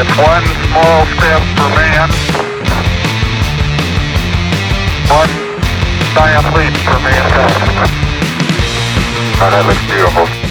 It's one small step for man, one giant leap for mankind. Oh, that looks beautiful.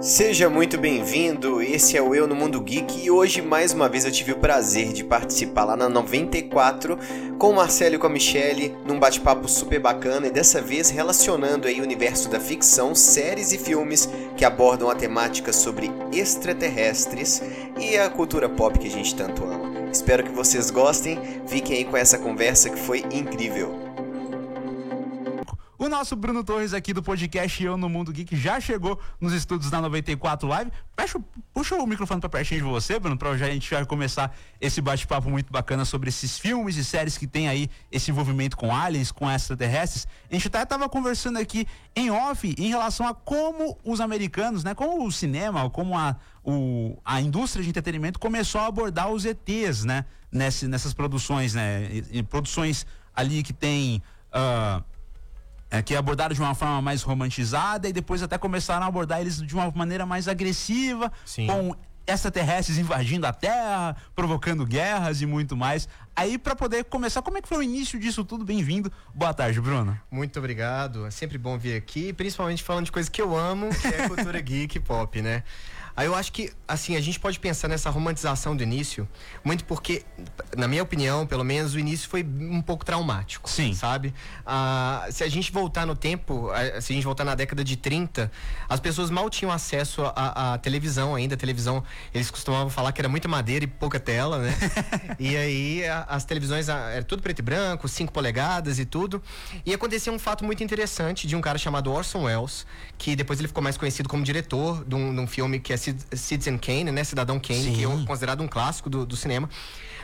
Seja muito bem-vindo, esse é o Eu no Mundo Geek e hoje mais uma vez eu tive o prazer de participar lá na 94 com o Marcelo e com a Michelle num bate-papo super bacana e dessa vez relacionando aí o universo da ficção, séries e filmes que abordam a temática sobre extraterrestres e a cultura pop que a gente tanto ama. Espero que vocês gostem, fiquem aí com essa conversa que foi incrível. O nosso Bruno Torres aqui do podcast Eu no Mundo Geek já chegou nos estúdios da 94 Live. Puxa, puxa o microfone para pertinho de você, Bruno, para a gente já começar esse bate-papo muito bacana sobre esses filmes e séries que tem aí esse envolvimento com aliens, com extraterrestres. A gente até estava conversando aqui em off em relação a como os americanos, né, como o cinema, como a, o, a indústria de entretenimento começou a abordar os ETs, né, nessas, nessas produções, né, produções ali que tem uh, é, que abordaram de uma forma mais romantizada e depois até começaram a abordar eles de uma maneira mais agressiva, Sim. com extraterrestres invadindo a Terra, provocando guerras e muito mais. Aí, para poder começar, como é que foi o início disso tudo? Bem-vindo. Boa tarde, Bruno. Muito obrigado. É sempre bom vir aqui, principalmente falando de coisas que eu amo, que é cultura geek e pop, né? Aí eu acho que, assim, a gente pode pensar nessa romantização do início, muito porque, na minha opinião, pelo menos, o início foi um pouco traumático. Sim. Sabe? Ah, se a gente voltar no tempo, se a gente voltar na década de 30, as pessoas mal tinham acesso à, à televisão ainda. A televisão, eles costumavam falar que era muita madeira e pouca tela, né? e aí a, as televisões ah, era tudo preto e branco, 5 polegadas e tudo. E aconteceu um fato muito interessante de um cara chamado Orson Welles, que depois ele ficou mais conhecido como diretor de um, de um filme que é Citizen Kane, né? Cidadão Kane, Sim. que é considerado um clássico do, do cinema.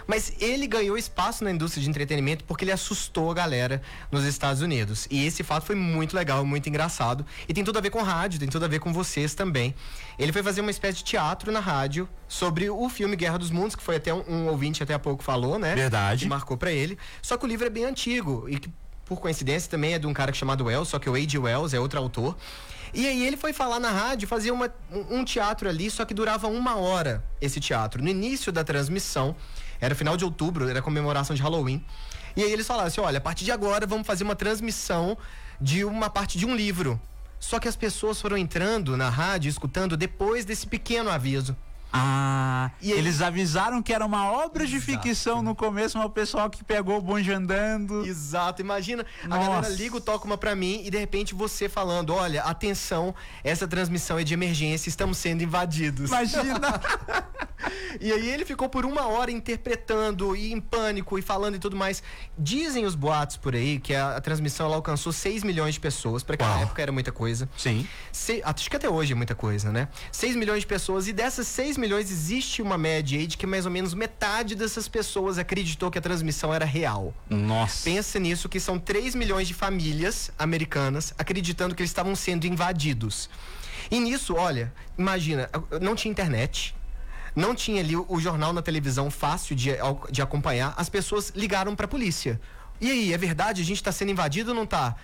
Mas ele ganhou espaço na indústria de entretenimento porque ele assustou a galera nos Estados Unidos. E esse fato foi muito legal, muito engraçado. E tem tudo a ver com rádio, tem tudo a ver com vocês também. Ele foi fazer uma espécie de teatro na rádio sobre o filme Guerra dos Mundos, que foi até um, um ouvinte até há pouco falou, né? Verdade. Que marcou para ele. Só que o livro é bem antigo e que, por coincidência, também é de um cara chamado Wells, só que o A.G. Wells é outro autor. E aí ele foi falar na rádio, fazia uma, um, teatro ali, só que durava uma hora esse teatro. No início da transmissão, era final de outubro, era comemoração de Halloween. E aí eles falaram assim: olha, a partir de agora vamos fazer uma transmissão de uma parte de um livro. Só que as pessoas foram entrando na rádio, escutando depois desse pequeno aviso. Ah, E aí- eles avisaram que era uma obra de ficção no começo, mas o pessoal que pegou o bonde andando. Exato, imagina, a Nossa. galera liga o toca uma pra mim e de repente você falando, olha, atenção, essa transmissão é de emergência, estamos sendo invadidos. Imagina! E aí ele ficou por uma hora interpretando e em pânico e falando e tudo mais. Dizem os boatos por aí que a, a transmissão ela alcançou 6 milhões de pessoas, para aquela Uau. época era muita coisa. Sim. Se- acho que até hoje é muita coisa, né? 6 milhões de pessoas, e dessas 6 milhões existe uma média aí de que mais ou menos metade dessas pessoas acreditou que a transmissão era real. Nossa. Pensa nisso, que são 3 milhões de famílias americanas acreditando que eles estavam sendo invadidos. E nisso, olha, imagina, não tinha internet. Não tinha ali o, jornal na televisão fácil de, de acompanhar. As pessoas ligaram pra polícia. E aí, é verdade? A gente tá sendo invadido ou não tá?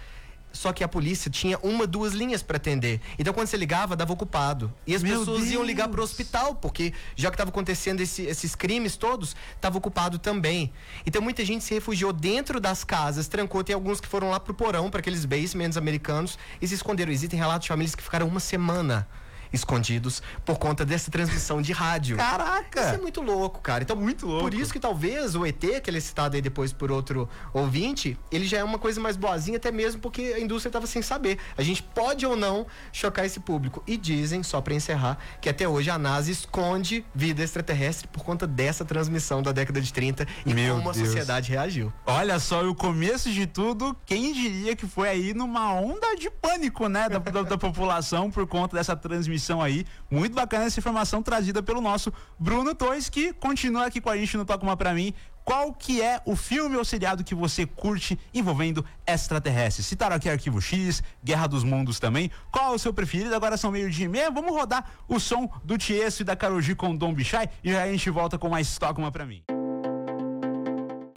Só que a polícia tinha uma, duas linhas pra atender. Então, quando você ligava, dava ocupado. E as Meu pessoas iam ligar pro Deus. hospital, porque já que estava acontecendo esse- esses crimes todos, estava ocupado também. Então, muita gente se refugiou dentro das casas, trancou. Tem alguns que foram lá pro porão, para aqueles basements americanos, e se esconderam. Existem relatos de famílias que ficaram uma semana escondidos por conta dessa transmissão de rádio. Isso é Caraca! muito louco, cara. Então, Muito louco. Por isso que talvez o ET, que ele é citado aí depois por outro ouvinte, ele já é uma coisa mais boazinha, até mesmo porque a indústria estava sem saber. A gente pode ou não chocar esse público. E dizem, só para encerrar, que até hoje a NASA esconde vida extraterrestre por conta dessa transmissão da década de 30 e Meu como a Deus. sociedade reagiu. Olha só, e o começo de tudo, quem diria que foi aí numa onda de pânico, né, da, da- da população por conta dessa transmissão aí. Muito bacana essa informação trazida pelo nosso Bruno Torres, que continua aqui com a gente no Toca Uma Pra Mim. Qual que é o filme ou seriado que você curte envolvendo extraterrestres? Citaram aqui Arquivo X, Guerra dos Mundos também. Qual é o seu preferido? Agora são meio dia e meia. Vamos rodar o som do Tiesto e da Karol G com Dom Bichai e aí a gente volta com mais Toca Uma Pra Mim.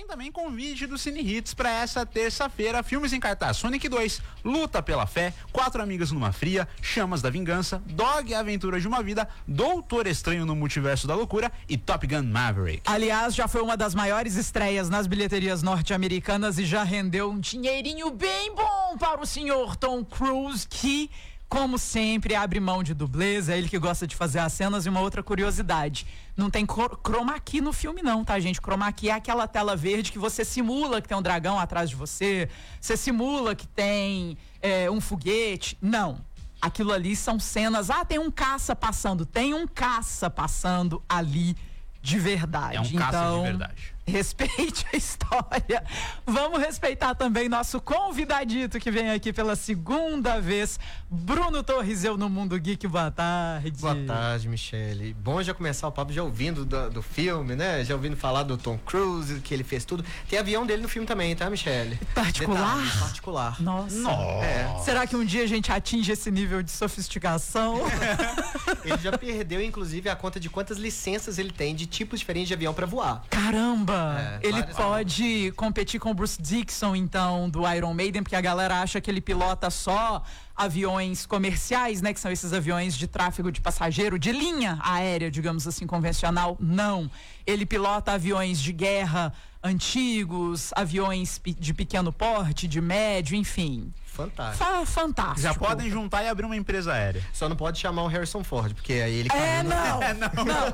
Tem também convite do Cine Hits para essa terça-feira. Filmes em cartaz: Sonic 2, Luta pela Fé, Quatro Amigas numa Fria, Chamas da Vingança, Dog a Aventura de uma Vida, Doutor Estranho no Multiverso da Loucura e Top Gun Maverick. Aliás, já foi uma das maiores estreias nas bilheterias norte-americanas e já rendeu um dinheirinho bem bom para o senhor Tom Cruise, que como sempre, abre mão de dublês, é ele que gosta de fazer as cenas. E uma outra curiosidade: não tem chroma key no filme, não, tá, gente? Chroma key é aquela tela verde que você simula que tem um dragão atrás de você, você simula que tem é, um foguete. Não. Aquilo ali são cenas. Ah, tem um caça passando. Tem um caça passando ali de verdade. É um caça então, de verdade respeite a história. Vamos respeitar também nosso convidadito que vem aqui pela segunda vez, Bruno Torres, eu no Mundo Geek. Boa tarde. Boa tarde, Michele. Bom já começar o papo já ouvindo do, do filme, né? Já ouvindo falar do Tom Cruise, que ele fez tudo. Tem avião dele no filme também, tá, Michele? Particular? Detalhe, particular. Nossa. Nossa. É. Será que um dia a gente atinge esse nível de sofisticação? ele já perdeu, inclusive, a conta de quantas licenças ele tem de tipos diferentes de avião para voar. Caramba! É, ele pode competir com o Bruce Dixon, então, do Iron Maiden, porque a galera acha que ele pilota só aviões comerciais, né? Que são esses aviões de tráfego de passageiro, de linha aérea, digamos assim, convencional. Não. Ele pilota aviões de guerra antigos, aviões de pequeno porte, de médio, enfim. Fantástico. Fa fantástico. Já podem juntar e abrir uma empresa aérea. Só não pode chamar o Harrison Ford, porque aí ele É, não. É, não. não.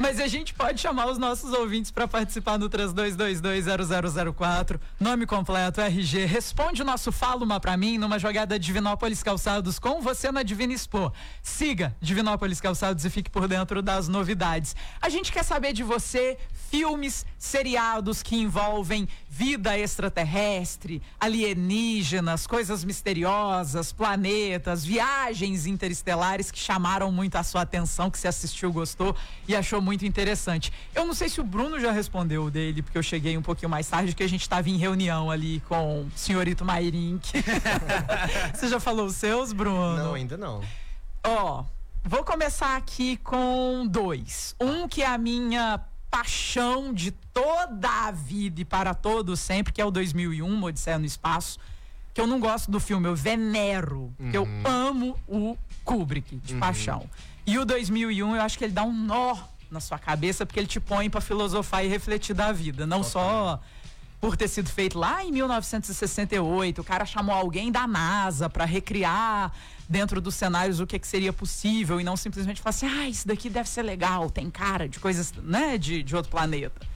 Mas a gente pode chamar os nossos ouvintes para participar no 32220004. Nome completo, RG. Responde o nosso Fala Uma pra mim numa jogada Divinópolis Calçados com você na Divina Expo. Siga Divinópolis Calçados e fique por dentro das novidades. A gente quer saber de você filmes, seriados que envolvem vida extraterrestre, alienígenas, coisas misteriosas, planetas, viagens interestelares que chamaram muito a sua atenção, que você assistiu, gostou e achou muito interessante. Eu não sei se o Bruno já respondeu dele, porque eu cheguei um pouquinho mais tarde, que a gente estava em reunião ali com o senhorito Mairink. você já falou os seus, Bruno? Não, ainda não. Ó, vou começar aqui com dois. Um que é a minha paixão de toda a vida e para todo sempre, que é o 2001, Odisseia no Espaço, que eu não gosto do filme, eu venero, uhum. eu amo o Kubrick, de uhum. paixão. E o 2001, eu acho que ele dá um nó na sua cabeça, porque ele te põe para filosofar e refletir da vida, não okay. só por ter sido feito lá em 1968. O cara chamou alguém da NASA para recriar dentro dos cenários o que, que seria possível e não simplesmente falar assim, ah, isso daqui deve ser legal, tem cara de coisas, né, de, de outro planeta.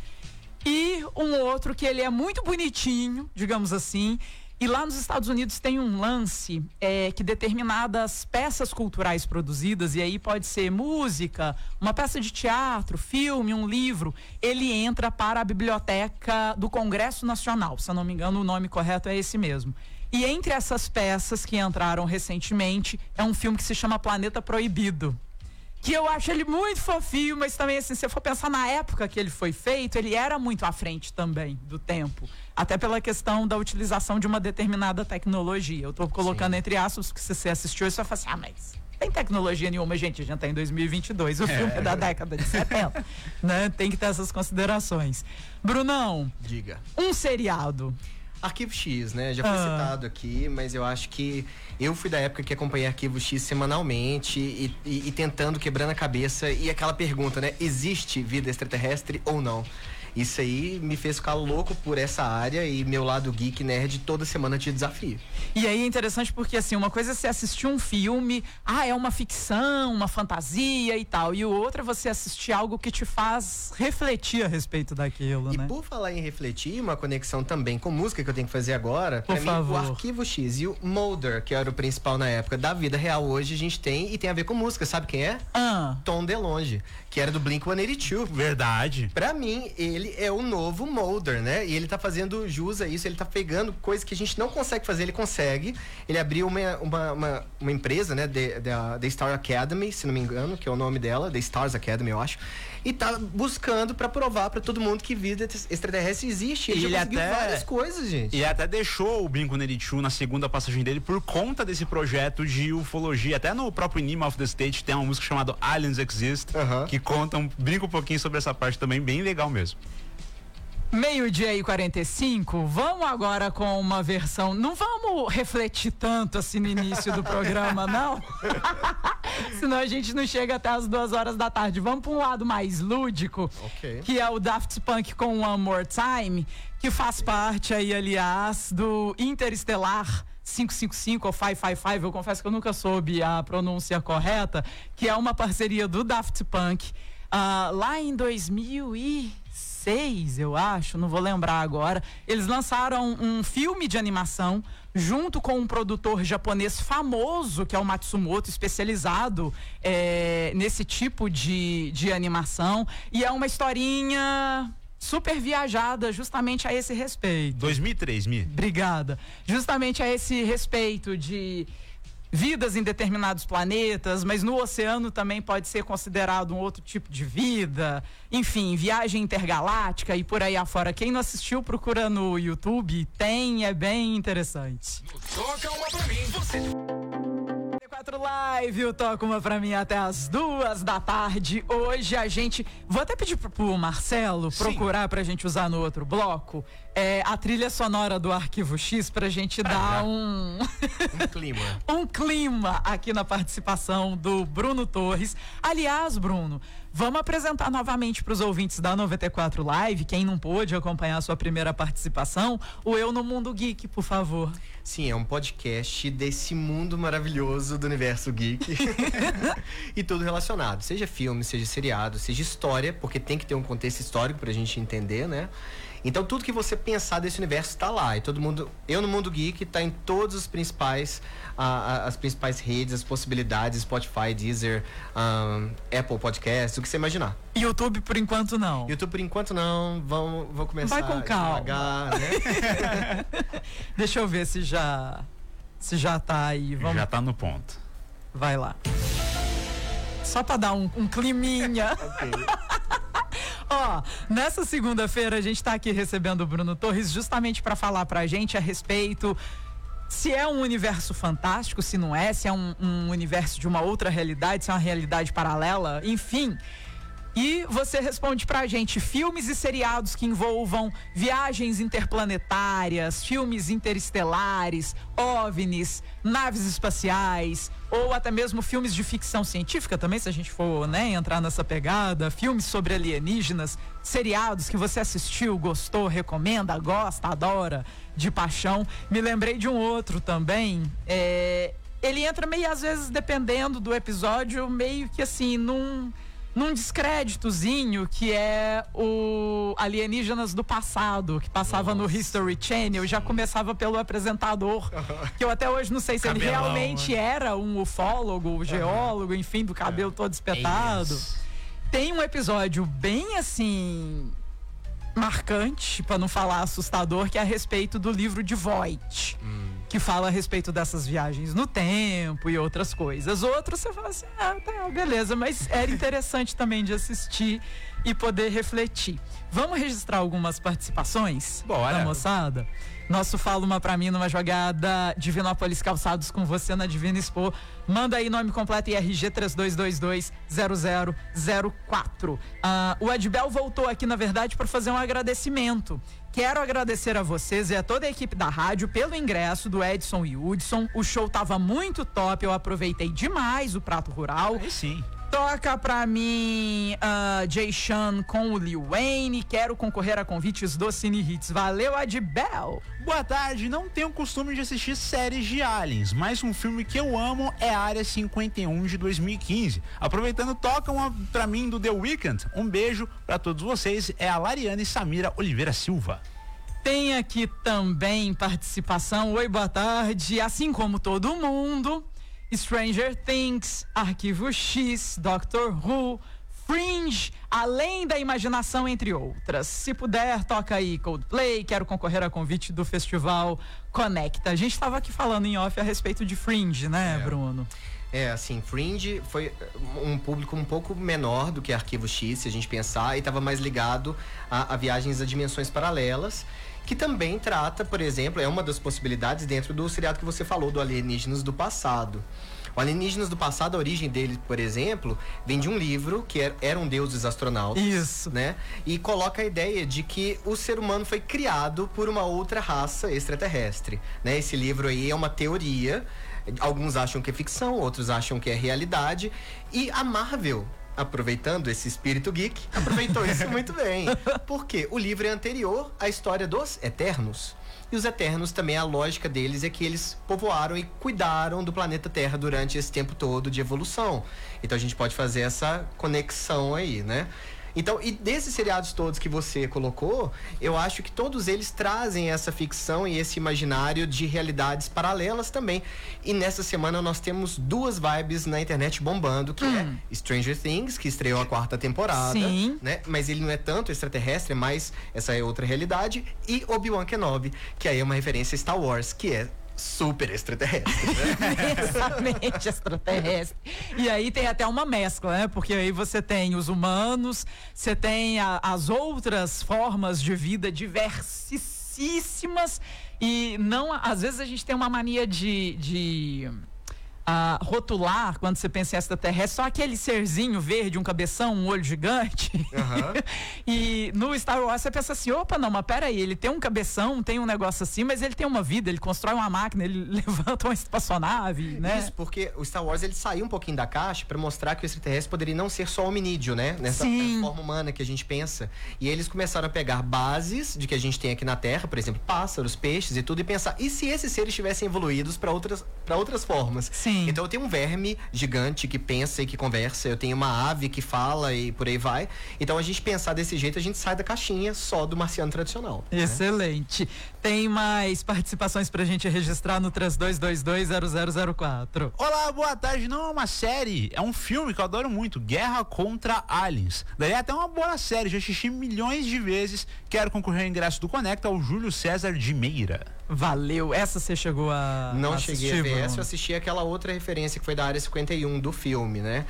E um outro que ele é muito bonitinho, digamos assim, e lá nos Estados Unidos tem um lance é, que determinadas peças culturais produzidas, e aí pode ser música, uma peça de teatro, filme, um livro, ele entra para a biblioteca do Congresso Nacional. Se eu não me engano, o nome correto é esse mesmo. E entre essas peças que entraram recentemente é um filme que se chama Planeta Proibido que eu acho ele muito fofinho, mas também assim, se eu for pensar na época que ele foi feito, ele era muito à frente também do tempo, até pela questão da utilização de uma determinada tecnologia. Eu estou colocando Sim. entre aspas que se você assistiu, você vai falar assim, ah, mas tem tecnologia nenhuma, gente, a gente está em 2022, o é. filme é da década de 70, né? Tem que ter essas considerações. Brunão, diga. Um seriado Arquivo X, né? Já foi ah. citado aqui, mas eu acho que eu fui da época que acompanhei Arquivo X semanalmente e, e, e tentando, quebrando a cabeça. E aquela pergunta, né? Existe vida extraterrestre ou não? Isso aí me fez ficar louco por essa área e meu lado geek nerd toda semana te desafio. E aí é interessante porque assim, uma coisa é você assistir um filme, ah, é uma ficção, uma fantasia e tal, e o outro é você assistir algo que te faz refletir a respeito daquilo, e né? E por falar em refletir, uma conexão também com música que eu tenho que fazer agora, por favor. Mim, o Arquivo X e o Molder, que era o principal na época da vida real hoje, a gente tem e tem a ver com música, sabe quem é? Ah. Tom DeLonge, que era do Blink-182. Verdade. Pra mim, ele é o novo Molder, né? E ele tá fazendo jus a isso, ele tá pegando coisas que a gente não consegue fazer, ele consegue. Ele abriu uma, uma, uma, uma empresa, né? Da Star Academy, se não me engano, que é o nome dela, The Stars Academy, eu acho. E tá buscando para provar para todo mundo que vida extraterrestre existe. Ele, e ele até várias coisas, gente. E até deixou o Brinco Nerichu na segunda passagem dele por conta desse projeto de ufologia. Até no próprio Enigma of the State tem uma música chamada Aliens Exist, uh -huh. que conta um, brinca um pouquinho sobre essa parte também, bem legal mesmo. Meio-dia e 45, vamos agora com uma versão. Não vamos refletir tanto assim no início do programa, não. Senão a gente não chega até as duas horas da tarde. Vamos para um lado mais lúdico, Ok. que é o Daft Punk com One More Time, que faz parte aí, aliás, do Interestelar 555 ou 555, eu confesso que eu nunca soube a pronúncia correta, que é uma parceria do Daft Punk ah, lá em 2006, eu acho, não vou lembrar agora. Eles lançaram um filme de animação junto com um produtor japonês famoso, que é o Matsumoto, especializado eh, nesse tipo de, de animação. E é uma historinha super viajada justamente a esse respeito. 2003, Mi. Obrigada. Justamente a esse respeito de vidas em determinados planetas, mas no oceano também pode ser considerado um outro tipo de vida. Enfim, viagem intergaláctica e por aí afora. Quem não assistiu, procura no YouTube. Tem, é bem interessante. Toca uma pra mim, você. 4 Live, o Toca uma pra mim até as duas da tarde. Hoje a gente. Vou até pedir pro, Marcelo Sim. procurar pra gente usar no outro bloco é, a trilha sonora do Arquivo X pra gente dar um. Um clima. um clima aqui na participação do Bruno Torres. Aliás, Bruno, vamos apresentar novamente para os ouvintes da 94 Live, quem não pôde acompanhar a sua primeira participação, o Eu no Mundo Geek, por favor. Sim, é um podcast desse mundo maravilhoso do universo geek. e tudo relacionado. Seja filme, seja seriado, seja história, porque tem que ter um contexto histórico pra gente entender, né? Então tudo que você pensar desse universo tá lá. E todo mundo. Eu no Mundo Geek tá em todos os principais. ah, as principais redes, as possibilidades, Spotify, Deezer, ahn, Apple Podcasts, o que você imaginar. YouTube, por enquanto, não. YouTube por enquanto não, vamos, vou começar Vai com calma. devagar, né? Deixa eu ver se já. Se já tá aí. Vamos, Já tá no ponto. vai lá. Só pra dar um, um climinha. Ó, nessa segunda-feira a gente tá aqui recebendo o Bruno Torres justamente para falar pra gente a respeito se é um universo fantástico, se não é, se é um, um universo de uma outra realidade, se é uma realidade paralela, enfim. E você responde pra gente filmes e seriados que envolvam viagens interplanetárias, filmes interestelares, OVNIs, naves espaciais, ou até mesmo filmes de ficção científica também, se a gente for, né, entrar nessa pegada, filmes sobre alienígenas, seriados que você assistiu, gostou, recomenda, gosta, adora, de paixão. Me lembrei de um outro também, é, ele entra meio às vezes dependendo do episódio, meio que assim, num num descréditozinho que é o Alienígenas do Passado, que passava no History Channel, já começava pelo apresentador, que eu até hoje não sei se ele Cabelão, realmente era um ufólogo, geólogo, enfim, do cabelo todo espetado. Tem um episódio bem assim marcante, pra não falar assustador, que é a respeito do livro de Voight, que fala a respeito dessas viagens no tempo e outras coisas. Outros você fala assim, ah, tá, beleza, mas era interessante também de assistir e poder refletir. Vamos registrar algumas participações Bora. da moçada? Nosso Fala Uma Pra Mim numa jogada Divinópolis Calçados com você na Divina Expo. Manda aí nome completo e RG 3222-0004. Ah, o Adbel voltou aqui, na verdade, para fazer um agradecimento. Quero agradecer a vocês e a toda a equipe da rádio pelo ingresso do Edson e Hudson. O show tava muito top, eu aproveitei demais o prato rural. Aí sim. Toca pra mim uh, Jay Sean com o Lil Wayne. Quero concorrer a convites do Cine Hits. Valeu, Adbel! Boa tarde, não tenho costume de assistir séries de aliens, mas um filme que eu amo é Área 51 de 2015. Aproveitando, toca uma pra mim do The Weeknd. Um beijo pra todos vocês. É a Lariane Samira Oliveira Silva. Tem aqui também participação. Oi, boa tarde. Assim como todo mundo, Stranger Things, Arquivo X, Doctor Who, Fringe, Além da Imaginação, entre outras. Se puder, toca aí Coldplay. Quero concorrer a convite do festival Conecta. A gente estava aqui falando em off a respeito de Fringe, né, É. Bruno? É, assim, Fringe foi um público um pouco menor do que Arquivo X, se a gente pensar, e estava mais ligado a, a viagens a dimensões paralelas, que também trata, por exemplo, é uma das possibilidades dentro do seriado que você falou, do Alienígenas do Passado. O Alienígenas do Passado, a origem dele, por exemplo, vem de um livro que era, eram deuses astronautas. Isso. Né? E coloca a ideia de que o ser humano foi criado por uma outra raça extraterrestre. Né? Esse livro aí é uma teoria. Alguns acham que é ficção, outros acham que é realidade. E a Marvel aproveitando esse espírito geek, aproveitou isso muito bem. Porque o livro é anterior à história dos Eternos. E os Eternos também, a lógica deles é que eles povoaram e cuidaram do planeta Terra durante esse tempo todo de evolução. Então a gente pode fazer essa conexão aí, né? Então, e desses seriados todos que você colocou, eu acho que todos eles trazem essa ficção e esse imaginário de realidades paralelas também. E nessa semana nós temos duas vibes na internet bombando, que é Stranger Things, que estreou a quarta temporada, Sim. né? Mas ele não é tanto extraterrestre, é mais essa é outra realidade. E Obi-Wan Kenobi, que aí é uma referência a Star Wars, que é super extraterrestre, né? imensamente extraterrestre. E aí tem até uma mescla, né? Porque aí você tem os humanos, você tem a- as outras formas de vida diversissíssimas e não, às vezes a gente tem uma mania de, de ah, rotular quando você pensa em extraterrestre, só aquele serzinho verde, um cabeção, um olho gigante. Aham. e no Star Wars você pensa assim, opa, não, mas peraí, ele tem um cabeção, tem um negócio assim, mas ele tem uma vida, ele constrói uma máquina, ele levanta uma espaçonave, né? Isso, porque o Star Wars ele saiu um pouquinho da caixa pra mostrar que o extraterrestre poderia não ser só hominídeo, né? Nessa Sim. forma humana que a gente pensa. E eles começaram a pegar bases de que a gente tem aqui na Terra, por exemplo, pássaros, peixes e tudo, e pensar, e se esses seres tivessem evoluídos pra outras, pra outras formas? Sim. Então eu tenho um verme gigante que pensa e que conversa, eu tenho uma ave que fala e por aí vai. Então a gente pensar desse jeito, a gente sai da caixinha só do marciano tradicional. né? Excelente. Tem mais participações pra gente registrar no 32220004. Olá, boa tarde. Não é uma série, é um filme que eu adoro muito, Guerra contra Aliens. Daí é até uma boa série, já assisti milhões de vezes. Quero concorrer ao ingresso do Conecta ao Júlio César de Meira. Valeu. Essa você chegou a Não cheguei a ver essa, eu assisti aquela outra referência que foi da Área 51 do filme, né?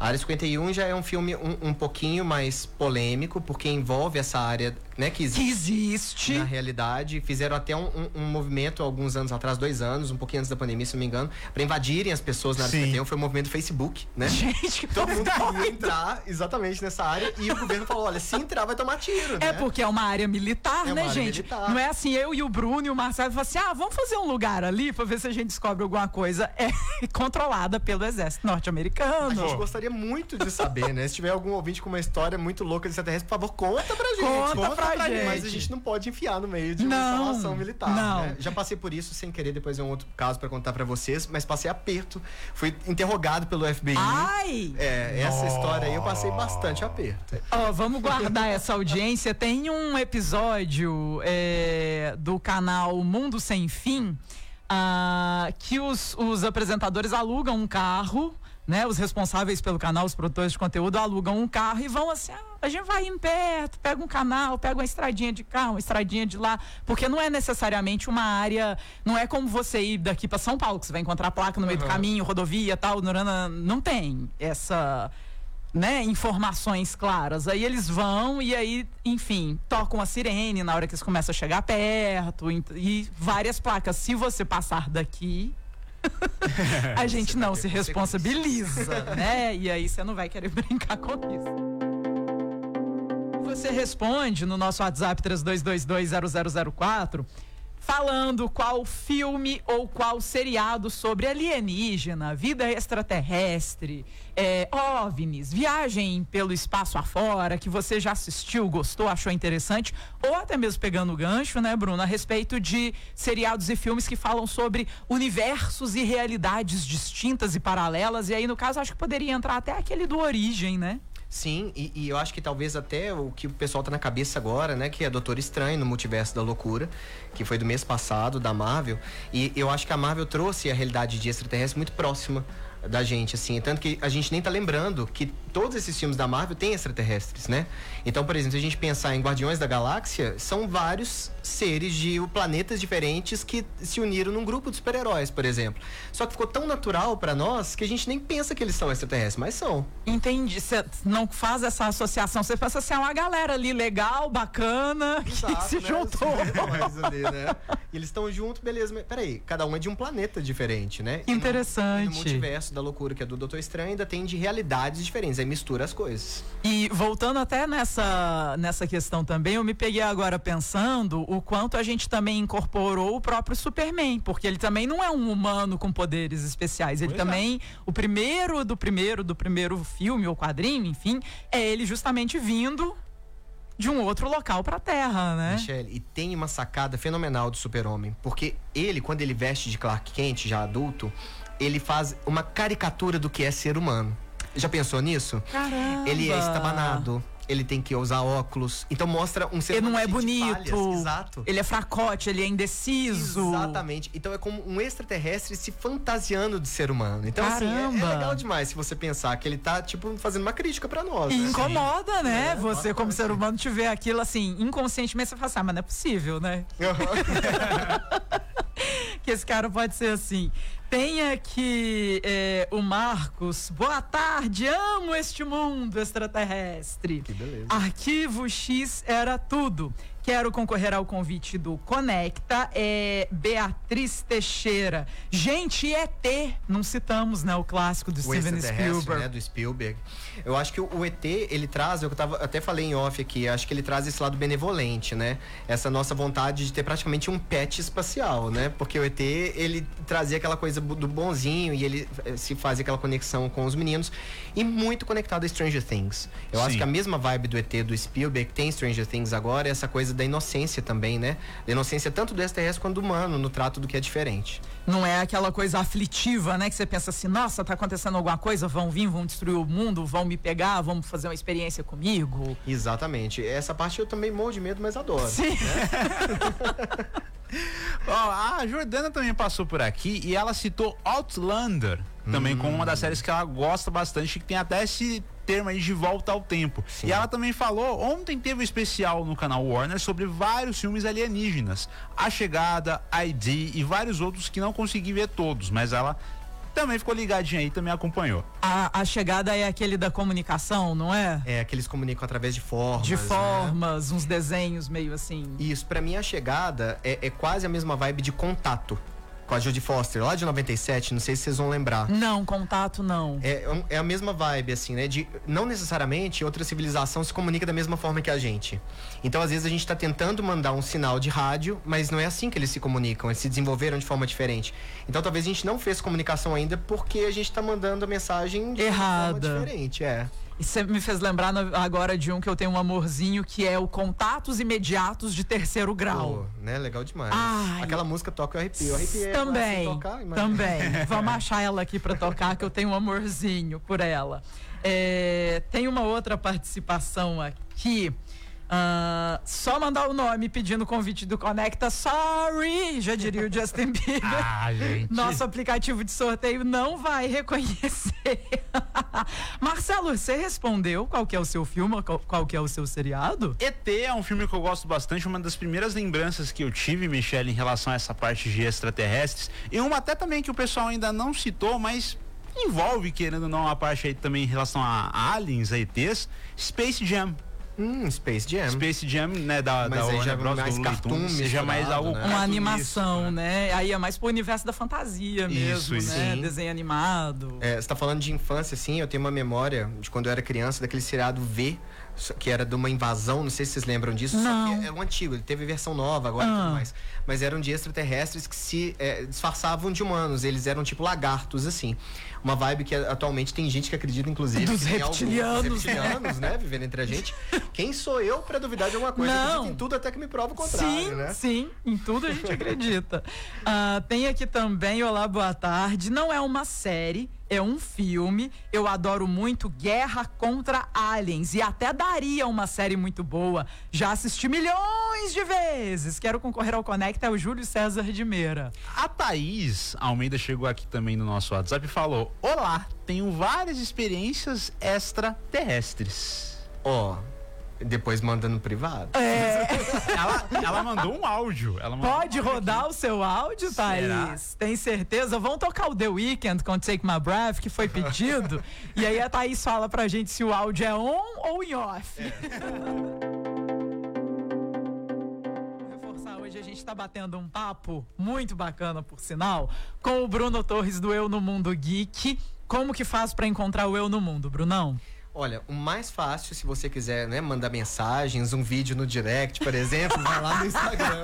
A Área 51 já é um filme um, um pouquinho mais polêmico, porque envolve essa área, né, que Que existe existe. na realidade. Fizeram até um, um- um movimento alguns anos atrás, dois anos, um pouquinho antes da pandemia, se não me engano, para invadirem as pessoas na Área Sim. 51. Foi o movimento do Facebook, né? Gente, que Todo mundo povo queria entrar exatamente nessa área e o governo falou: olha, se entrar vai tomar tiro. É né? porque é uma área militar, É uma né, área gente? militar. Não é assim, eu e o Bruno e o Marcelo falam assim: ah, vamos fazer um lugar ali pra ver se a gente descobre alguma coisa. É controlada pelo exército A norte-americano. gente gostaria muito de saber, né? Se tiver algum ouvinte com uma história muito louca de extraterrestre, por favor, conta pra gente. Conta pra gente. Mas a gente não pode enfiar no meio de uma Não, instalação militar. não. né? Já passei por isso sem querer, depois é um outro caso pra contar pra vocês, mas passei aperto. Fui interrogado pelo FBI. Ai! É, essa história aí eu passei bastante aperto. Ó, vamos guardar essa audiência. Tem um episódio é, do canal Mundo Sem Fim ah, que os, os apresentadores alugam um carro. Né, os responsáveis pelo canal, os produtores de conteúdo, alugam um carro e vão assim: ah, a gente vai indo perto, pega um canal, pega uma estradinha de cá, uma estradinha de lá, porque não é necessariamente uma área, não é como você ir daqui para São Paulo, que você vai encontrar placa no meio do caminho, rodovia tal, não tem essa né, informações claras. Aí eles vão e aí, enfim, tocam a sirene na hora que eles começam a chegar perto e várias placas. Se você passar daqui, a gente não se responsabiliza, né? E aí você não vai querer brincar com isso. Você responde no nosso WhatsApp 32220004 falando qual filme ou qual seriado sobre alienígena, vida extraterrestre, é, OVNIs, viagem pelo espaço afora, que você já assistiu, gostou, achou interessante, ou até mesmo pegando o gancho, né, Bruno, a respeito de seriados e filmes que falam sobre universos e realidades distintas e paralelas, e aí, no caso, acho que poderia entrar até aquele do Origem, né? Sim, e, e eu acho que talvez até o que o pessoal tá na cabeça agora, né? Que é Doutor Estranho no Multiverso da Loucura, que foi do mês passado, da Marvel. E eu acho que a Marvel trouxe a realidade de extraterrestre muito próxima da gente, assim. Tanto que a gente nem tá lembrando que todos esses filmes da Marvel têm extraterrestres, né? Então, por exemplo, se a gente pensar em Guardiões da Galáxia, são vários seres de planetas diferentes que se uniram num grupo de super-heróis, por exemplo. Só que ficou tão natural pra nós que a gente nem pensa que eles são extraterrestres, mas são. Entendi. Você não faz essa associação. Você pensa assim, é uma galera ali legal, bacana, que Exato, se né? juntou. Super-heróis ali, né? E eles estão juntos, beleza. Mas peraí, cada um é de um planeta diferente, né? E Interessante. E no multiverso da loucura que é do Doutor Estranho ainda tem de realidades diferentes. Aí mistura as coisas. E voltando até nessa, nessa questão também, eu me peguei agora pensando o quanto a gente também incorporou o próprio Superman, porque ele também não é um humano com poderes especiais. Ele Pois é. também, o primeiro do primeiro do primeiro filme ou quadrinho, enfim, é ele justamente vindo de um outro local pra Terra, né? Michelle, e tem uma sacada fenomenal do super-homem. Porque ele, quando ele veste de Clark Kent, já adulto, ele faz uma caricatura do que é ser humano. Já pensou nisso? Caramba! Ele é estabanado, ele tem que usar óculos. Então mostra um ser Ele não é bonito. Exato. Ele é fracote, ele é indeciso. Exatamente. Então é como um extraterrestre se fantasiando de ser humano. Então, assim, é, é Caramba. legal demais se você pensar que ele tá, tipo, fazendo uma crítica pra nós. E né? incomoda, né? É, você, como ser humano, tiver aquilo assim, inconscientemente, você fala assim, ah, mas não é possível, né? que esse cara pode ser assim. Tem aqui é, o Marcos. Boa tarde, amo este mundo extraterrestre. Que beleza. Arquivo X era tudo. Quero concorrer ao convite do Conecta. É Beatriz Teixeira. Gente, ET. Não citamos, né? O clássico do o Steven extraterrestre, Spielberg. né, do Spielberg. Eu acho que o, ET, ele traz, eu tava, até falei em off aqui, acho que ele traz esse lado benevolente, né? Essa nossa vontade de ter praticamente um pet espacial, né? Porque o ET, ele trazia aquela coisa do bonzinho e ele eh, se fazia aquela conexão com os meninos e muito conectado a Stranger Things. Eu acho Sim. que a mesma vibe do ET do Spielberg tem Stranger Things agora, é essa coisa da inocência também, né? Da inocência tanto do extraterrestre quanto do humano, no trato do que é diferente. Não é aquela coisa aflitiva, né? Que você pensa assim, nossa, tá acontecendo alguma coisa, vão vir, vão destruir o mundo, vão me pegar, vão fazer uma experiência comigo. Exatamente. Essa parte eu também morro de medo, mas adoro. Sim. Ó, a Jordana também passou por aqui e ela citou Outlander, também como uma das séries que ela gosta bastante, que tem até esse termo aí de volta ao tempo. Sim. E ela também falou, ontem teve um especial no canal Warner sobre vários filmes alienígenas. A Chegada, ID e vários outros que não consegui ver todos, mas ela também ficou ligadinha aí, também acompanhou. A, a chegada é aquele da comunicação, não é? É, que eles comunicam através de formas. De né? formas, uns desenhos meio assim. Isso, pra mim a chegada é, é quase a mesma vibe de contato com a Jodie Foster, lá de 97, não sei se vocês vão lembrar. Não, contato não. É, um- é a mesma vibe, assim, né? De não necessariamente outra civilização se comunica da mesma forma que a gente. Então, às vezes, a gente tá tentando mandar um sinal de rádio, mas não é assim que eles se comunicam, eles se desenvolveram de forma diferente. Então, talvez a gente não fez comunicação ainda porque a gente tá mandando a mensagem de Errada. forma diferente, é. E você me fez lembrar agora de um que eu tenho um amorzinho, que é o Contatos Imediatos de Terceiro Grau. Pô, né? Legal demais. Ai. Aquela música toca eu arrepio. Agora Também, tocar, também. Vamos achar ela aqui pra tocar, que eu tenho um amorzinho por ela. É, tem uma outra participação aqui. Ah, só mandar o nome pedindo o convite do Conecta. Sorry! Já diria o Justin Bieber. Ah, gente. Nosso aplicativo de sorteio não vai reconhecer. Marcelo, você respondeu qual que é o seu filme, qual, qual que é o seu seriado? ET é um filme que eu gosto bastante, uma das primeiras lembranças que eu tive, Michelle, em relação a essa parte de extraterrestres. E uma até também que o pessoal ainda não citou, mas envolve, querendo ou não, a parte aí também em relação a aliens, a ETs, Space Jam. Hum, Space Jam. Space Jam, né, da, Mas da aí Warner já é Bros. mais do cartoon seja mais misturado, algo né? Uma animação, né? Aí é mais pro universo da fantasia Isso, mesmo, isso. né? Sim. Desenho animado. É, você tá falando de infância, assim, eu tenho uma memória de quando eu era criança, daquele seriado V, que era de uma invasão, não sei se vocês lembram disso, Não. só que é um antigo, ele teve versão nova agora e Ah. tudo mais. Mas eram de extraterrestres que se é, disfarçavam de humanos, eles eram tipo lagartos, assim. Uma vibe que atualmente tem gente que acredita, inclusive, Dos que tem alguns reptilianos, né? reptilianos, né, vivendo entre a gente. Quem sou eu pra duvidar de alguma coisa? Não. acredito em tudo até que me prova o contrário, sim, né? sim, em tudo a gente acredita. Ah, tem aqui também, olá, boa tarde. Não é uma série, é um filme. Eu adoro muito Guerra contra Aliens e até daria uma série muito boa. Já assisti milhões de vezes. Quero concorrer ao Conecta, é o Júlio César de Meira. A Thaís Almeida chegou aqui também no nosso WhatsApp e falou: Olá, tenho várias experiências extraterrestres. Ó, Depois manda no privado. Ela, ela mandou um áudio. Ela mandou Pode um áudio rodar aqui. o seu áudio, Thaís? Tem certeza? Vamos tocar o The Weeknd com Take My Breath, que foi pedido. e aí a Thaís fala pra gente se o áudio é on ou em off. Vou Reforçar, hoje a gente tá batendo um papo muito bacana, por sinal, com o Bruno Torres do Eu no Mundo Geek. Como que faz pra encontrar o Eu no Mundo, Brunão? Olha, o mais fácil, se você quiser, né, mandar mensagens, um vídeo no direct, por exemplo, vai lá no Instagram.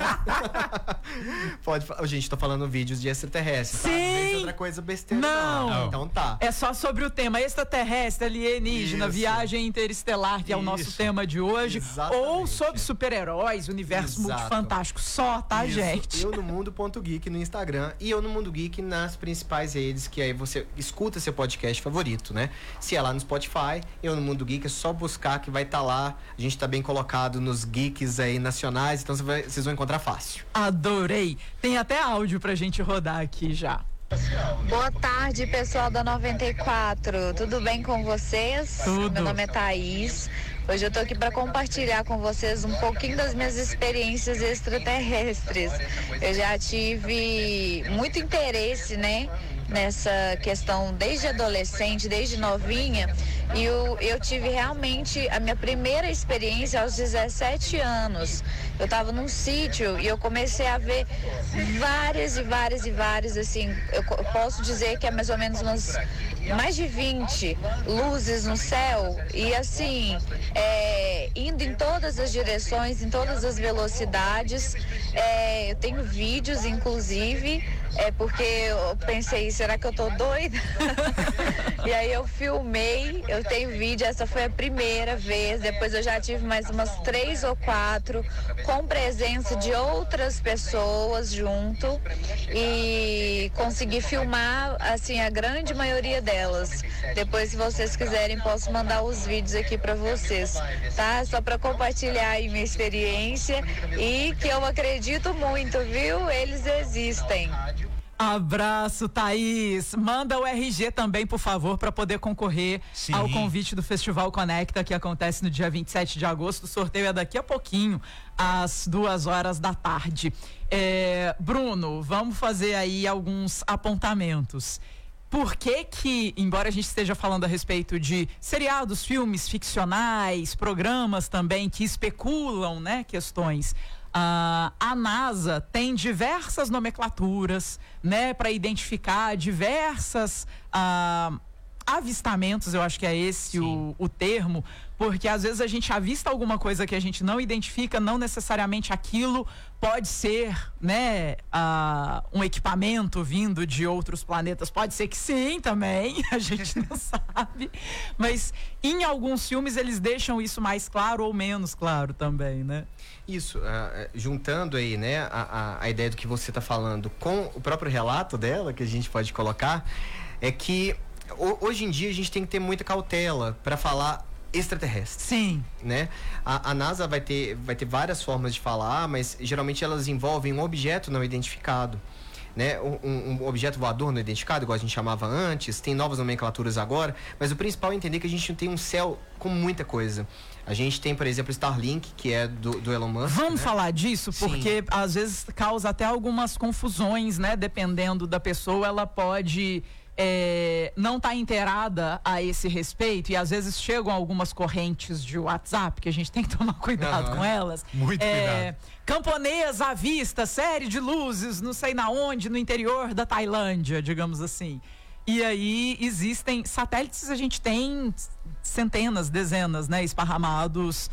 Pode falar. Gente, tô falando vídeos de extraterrestres. Tá? Vezes Sim! outra coisa besteira. Não! Então tá. É só sobre o tema extraterrestre, alienígena, Isso. viagem interestelar, que é o nosso Isso. tema de hoje. Exatamente. Ou sobre super-heróis, universo Exato. multifantástico. Só, tá, Isso, gente? Eu no mundo.geek no Instagram e eu no Mundo Geek nas principais redes que aí você escuta seu podcast favorito, né? Se é lá no Spotify, eu no Mundo Geek é só buscar que vai estar lá. A gente tá bem colocado nos geeks aí nacionais, então vocês vão encontrar fácil. Adorei. Tem até áudio pra gente rodar aqui já. Boa tarde, pessoal da 94. Tudo bem com vocês? Tudo. Meu nome é Thaís. Hoje eu tô aqui para compartilhar com vocês um pouquinho das minhas experiências extraterrestres. Eu já tive muito interesse, né, nessa questão desde adolescente, desde novinha, e eu, eu tive realmente a minha primeira experiência aos 17 anos. Eu estava num sítio e eu comecei a ver várias e várias e várias, assim, eu posso dizer que é mais ou menos umas mais de 20 luzes no céu e assim, é, indo em todas as direções, em todas as velocidades. É, eu tenho vídeos, inclusive, é porque eu pensei, será que eu tô doida? e aí eu filmei, eu tenho vídeo, essa foi a primeira vez, depois eu já tive mais umas três ou quatro, com presença de outras pessoas junto e consegui filmar assim a grande maioria delas. Depois, se vocês quiserem, posso mandar os vídeos aqui para vocês, tá? Só para compartilhar aí minha experiência e que eu acredito muito, viu? Eles existem. Abraço, Thaís. Manda o RG também, por favor, para poder concorrer Sim. ao convite do Festival Conecta, que acontece no dia 27 de agosto. O sorteio é daqui a pouquinho, às duas horas da tarde. É, Bruno, vamos fazer aí alguns apontamentos. Por que que, embora a gente esteja falando a respeito de seriados, filmes ficcionais, programas também que especulam, né, questões, ah, a NASA tem diversas nomenclaturas, né, para identificar diversas ah, avistamentos, eu acho que é esse o, o termo, porque às vezes a gente avista alguma coisa que a gente não identifica, não necessariamente aquilo pode ser, né, ah, um equipamento vindo de outros planetas, pode ser que sim também, a gente não sabe, mas em alguns filmes eles deixam isso mais claro ou menos claro também, né? Isso, ah, juntando aí, né, a, a, a ideia do que você está falando com o próprio relato dela, que a gente pode colocar, é que ho- hoje em dia a gente tem que ter muita cautela para falar extraterrestre, Sim, né? A, a NASA vai ter, vai ter várias formas de falar, mas geralmente elas envolvem um objeto não identificado. Né? Um, um- objeto voador não identificado, igual a gente chamava antes, tem novas nomenclaturas agora, mas o principal é entender que a gente tem um céu com muita coisa. A gente tem, por exemplo, o Starlink, que é do, do Elon Musk. Vamos né? falar disso, Sim. porque às vezes causa até algumas confusões, né? Dependendo da pessoa, ela pode é, não estar inteirada a esse respeito. E às vezes chegam algumas correntes de WhatsApp que a gente tem que tomar cuidado Aham. com elas. Muito é, Camponês à vista, série de luzes, não sei na onde, no interior da Tailândia, digamos assim. E aí existem satélites, a gente tem centenas, dezenas, né, esparramados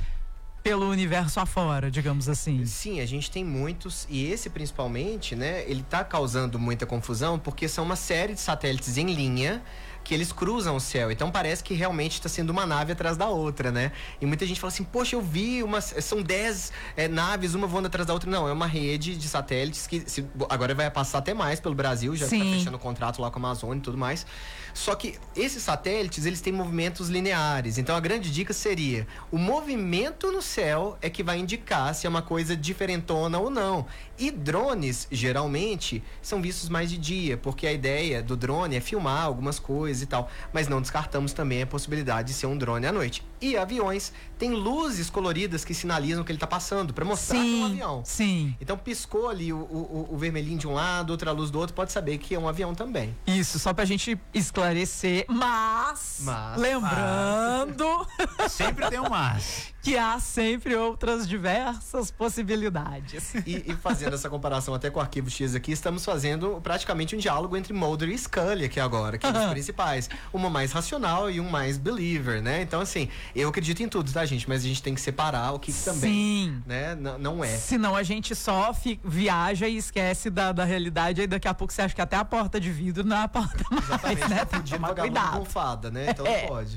pelo universo afora, digamos assim. Sim, a gente tem muitos e esse principalmente, né, ele tá causando muita confusão porque são uma série de satélites em linha que eles cruzam o céu. Então parece que realmente está sendo uma nave atrás da outra, né? E muita gente fala assim: "Poxa, eu vi umas são 10 é, naves, uma voando atrás da outra". Não, é uma rede de satélites que se- agora vai passar até mais pelo Brasil, já está fechando contrato lá com a Amazônia e tudo mais. Só que esses satélites, eles têm movimentos lineares. Então a grande dica seria: o movimento no céu é que vai indicar se é uma coisa diferentona ou não. E drones, geralmente, são vistos mais de dia, porque a ideia do drone é filmar algumas coisas e tal. Mas não descartamos também a possibilidade de ser um drone à noite. E aviões têm luzes coloridas que sinalizam que ele está passando, para mostrar que é um avião. Sim. Então piscou ali o, o, o vermelhinho de um lado, outra luz do outro, pode saber que é um avião também. Isso, só pra gente esclarecer, mas, Mas- lembrando Sempre tem um mas. que há sempre outras diversas possibilidades. E, e fazendo essa comparação até com o arquivo X aqui, estamos fazendo praticamente um diálogo entre Mulder e Scully aqui agora, que são os principais. Uma mais racional e um mais believer, né? Então, assim, eu acredito em tudo, tá, gente? Mas a gente tem que separar o que, que também, Sim. né? N- não é. Senão a gente só fi- viaja e esquece da, da realidade, aí daqui a pouco você acha que até a porta de vidro não é a porta mais, Exatamente, né? tá fudido vagabundo com fada, né? Então É. não pode.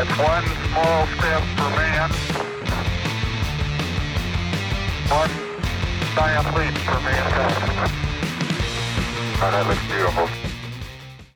It's one small step for man, one giant leap for mankind. Oh, that looks beautiful.